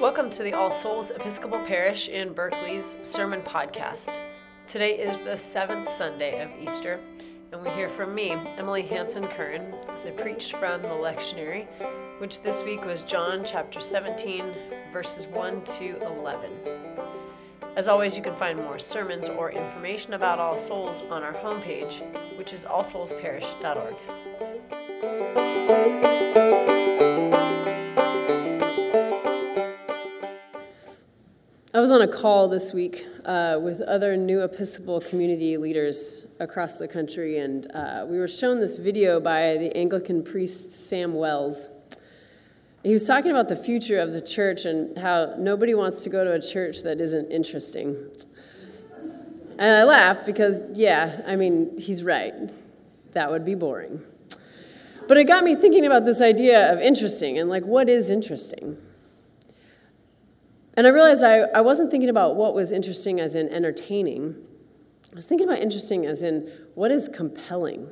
Welcome to the All Souls Episcopal Parish in Berkeley's Sermon Podcast. Today is the seventh Sunday of Easter, and we hear from me, Emily Hansen Curran, as I preach from the lectionary, which this week was John chapter 17, verses 1 to 11. As always, you can find more sermons or information about All Souls on our homepage, which is allsoulsparish.org. I was on a call this week uh, with other new Episcopal community leaders across the country, and uh, we were shown this video by the Anglican priest Sam Wells. He was talking about the future of the church and how nobody wants to go to a church that isn't interesting. And I laughed because, yeah, I mean, he's right. That would be boring. But it got me thinking about this idea of interesting and like, what is interesting? And I realized I, I wasn't thinking about what was interesting as in entertaining. I was thinking about interesting as in what is compelling?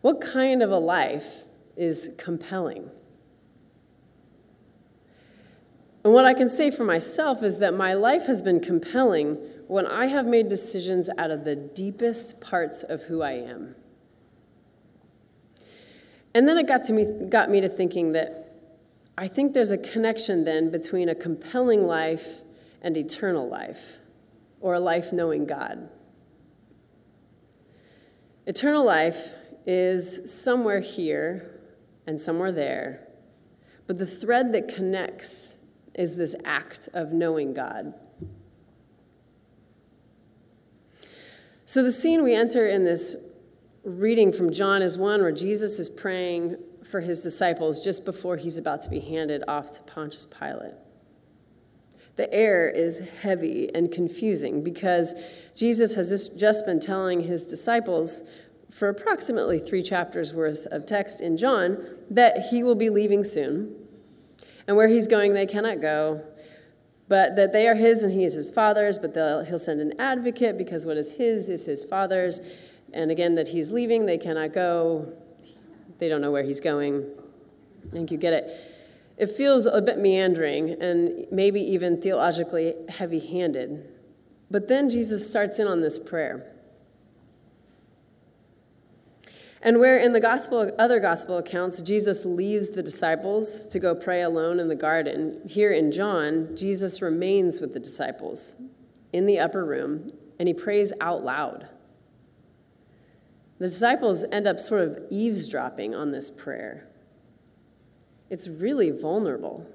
What kind of a life is compelling? And what I can say for myself is that my life has been compelling when I have made decisions out of the deepest parts of who I am. And then it got, to me, got me to thinking that I think there's a connection then between a compelling life and eternal life, or a life knowing God. Eternal life is somewhere here and somewhere there, but the thread that connects is this act of knowing God. So, the scene we enter in this reading from John is one where Jesus is praying for his disciples just before he's about to be handed off to Pontius Pilate. The air is heavy and confusing because Jesus has just been telling his disciples for approximately three chapters worth of text in John that he will be leaving soon. And where he's going, they cannot go, but that they are his and he is his father's, but he'll send an advocate because what is his is his father's. And again, that he's leaving, they cannot go, they don't know where he's going. I think you get it. It feels a bit meandering and maybe even theologically heavy handed. But then Jesus starts in on this prayer. And where in the gospel, other gospel accounts, Jesus leaves the disciples to go pray alone in the garden, here in John, Jesus remains with the disciples in the upper room and he prays out loud. The disciples end up sort of eavesdropping on this prayer. It's really vulnerable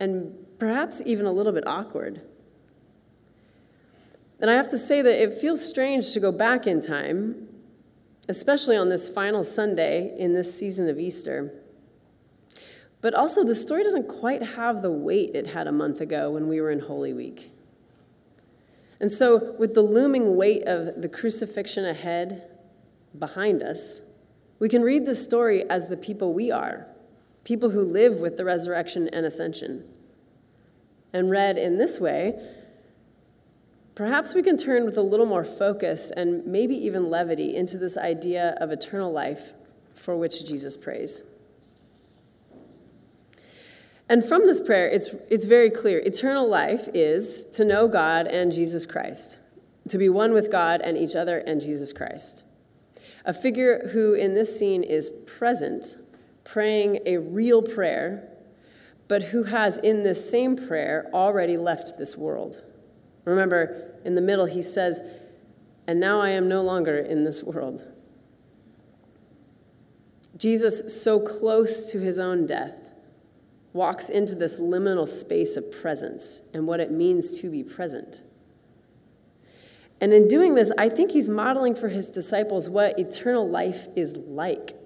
and perhaps even a little bit awkward. And I have to say that it feels strange to go back in time, especially on this final Sunday in this season of Easter. But also, the story doesn't quite have the weight it had a month ago when we were in Holy Week. And so, with the looming weight of the crucifixion ahead, behind us, we can read this story as the people we are, people who live with the resurrection and ascension. And read in this way, perhaps we can turn with a little more focus and maybe even levity into this idea of eternal life for which Jesus prays. And from this prayer, it's, it's very clear eternal life is to know God and Jesus Christ, to be one with God and each other and Jesus Christ. A figure who in this scene is present, praying a real prayer, but who has in this same prayer already left this world. Remember, in the middle, he says, And now I am no longer in this world. Jesus, so close to his own death, walks into this liminal space of presence and what it means to be present. And in doing this, I think he's modeling for his disciples what eternal life is like.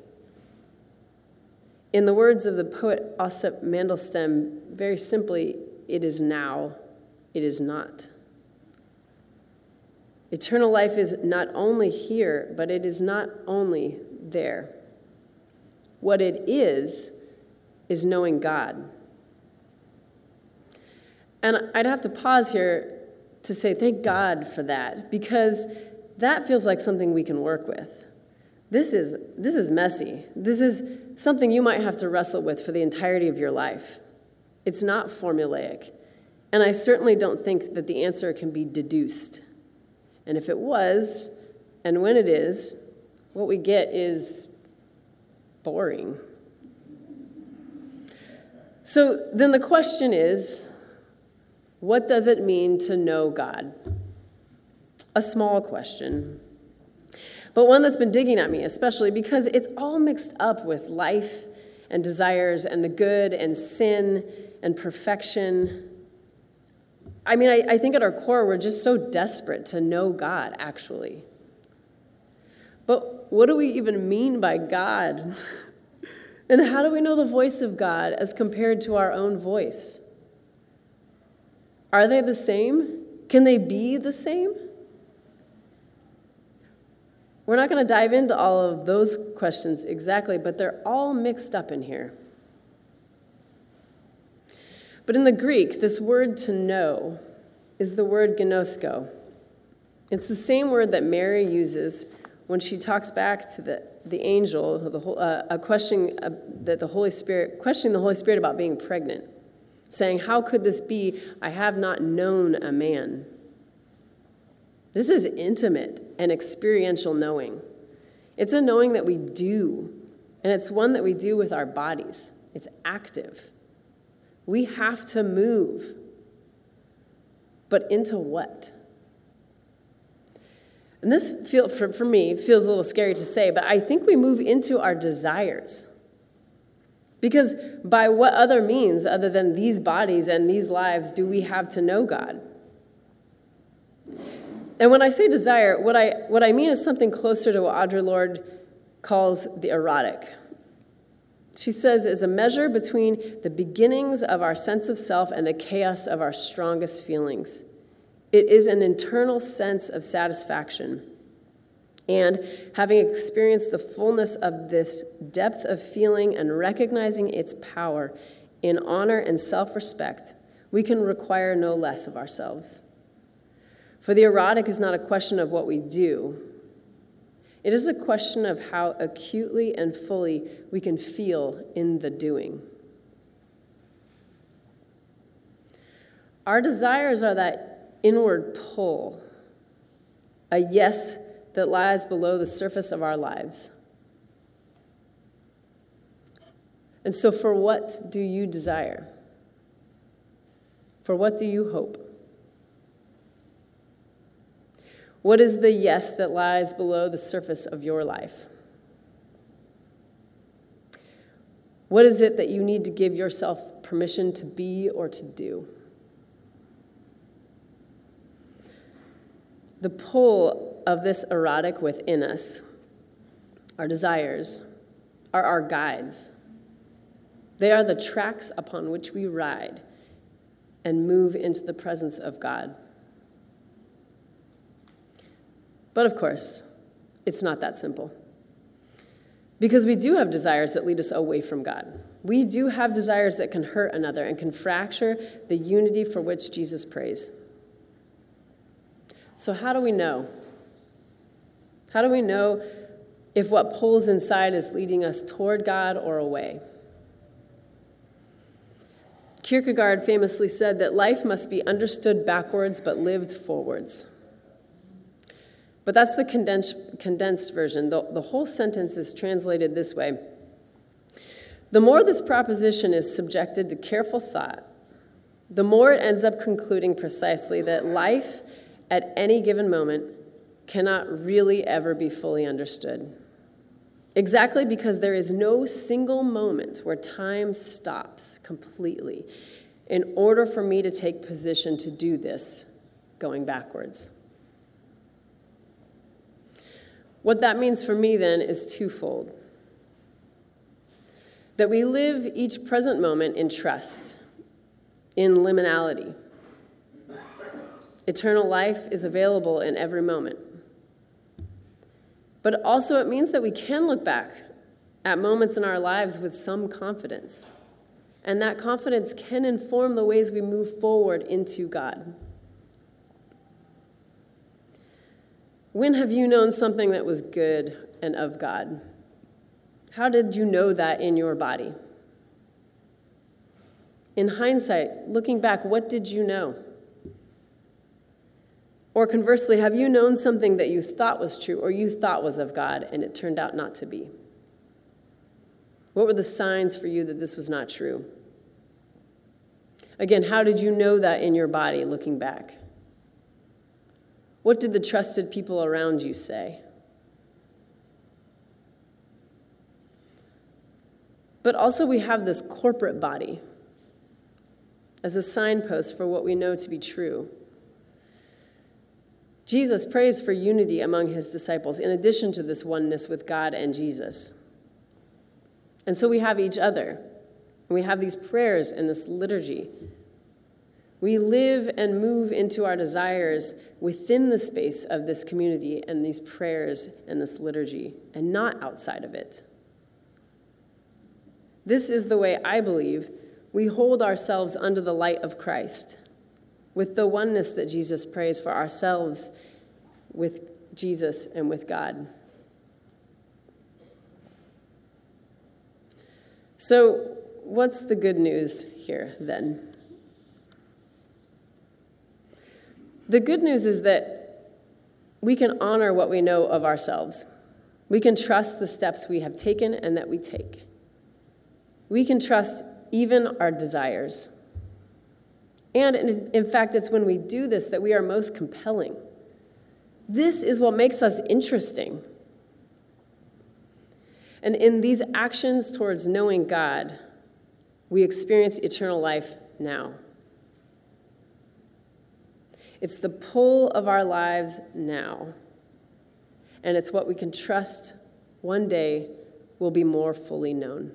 In the words of the poet Osip Mandelstam, very simply, it is now, it is not. Eternal life is not only here, but it is not only there. What it is, is knowing God. And I'd have to pause here to say thank God for that because that feels like something we can work with. This is, this is messy. This is something you might have to wrestle with for the entirety of your life. It's not formulaic. And I certainly don't think that the answer can be deduced. And if it was, and when it is, what we get is boring. So then the question is what does it mean to know God? A small question, but one that's been digging at me, especially because it's all mixed up with life and desires and the good and sin and perfection. I mean, I, I think at our core, we're just so desperate to know God, actually. But what do we even mean by God? and how do we know the voice of God as compared to our own voice? Are they the same? Can they be the same? We're not going to dive into all of those questions exactly, but they're all mixed up in here. But in the Greek, this word to know is the word gnosko. It's the same word that Mary uses when she talks back to the, the angel, the, uh, a question uh, that the Holy Spirit, questioning the Holy Spirit about being pregnant, saying, How could this be? I have not known a man. This is intimate and experiential knowing. It's a knowing that we do, and it's one that we do with our bodies. It's active. We have to move. But into what? And this feel for, for me feels a little scary to say, but I think we move into our desires. Because by what other means, other than these bodies and these lives, do we have to know God? And when I say desire, what I, what I mean is something closer to what Audre Lorde calls the erotic. She says is a measure between the beginnings of our sense of self and the chaos of our strongest feelings. It is an internal sense of satisfaction. And having experienced the fullness of this depth of feeling and recognizing its power in honor and self respect, we can require no less of ourselves. For the erotic is not a question of what we do, it is a question of how acutely and fully we can feel in the doing. Our desires are that inward pull, a yes that lies below the surface of our lives. And so, for what do you desire? For what do you hope? What is the yes that lies below the surface of your life? What is it that you need to give yourself permission to be or to do? The pull of this erotic within us, our desires, are our guides. They are the tracks upon which we ride and move into the presence of God. But of course, it's not that simple. Because we do have desires that lead us away from God. We do have desires that can hurt another and can fracture the unity for which Jesus prays. So, how do we know? How do we know if what pulls inside is leading us toward God or away? Kierkegaard famously said that life must be understood backwards but lived forwards. But that's the condensed, condensed version. The, the whole sentence is translated this way The more this proposition is subjected to careful thought, the more it ends up concluding precisely that life at any given moment cannot really ever be fully understood. Exactly because there is no single moment where time stops completely in order for me to take position to do this going backwards. What that means for me then is twofold that we live each present moment in trust, in liminality. Eternal life is available in every moment. But also, it means that we can look back at moments in our lives with some confidence. And that confidence can inform the ways we move forward into God. When have you known something that was good and of God? How did you know that in your body? In hindsight, looking back, what did you know? Or conversely, have you known something that you thought was true or you thought was of God and it turned out not to be? What were the signs for you that this was not true? Again, how did you know that in your body looking back? What did the trusted people around you say? But also, we have this corporate body as a signpost for what we know to be true. Jesus prays for unity among his disciples, in addition to this oneness with God and Jesus. And so we have each other, and we have these prayers and this liturgy. We live and move into our desires within the space of this community and these prayers and this liturgy, and not outside of it. This is the way I believe we hold ourselves under the light of Christ, with the oneness that Jesus prays for ourselves with Jesus and with God. So, what's the good news here then? The good news is that we can honor what we know of ourselves. We can trust the steps we have taken and that we take. We can trust even our desires. And in fact, it's when we do this that we are most compelling. This is what makes us interesting. And in these actions towards knowing God, we experience eternal life now. It's the pull of our lives now. And it's what we can trust one day will be more fully known.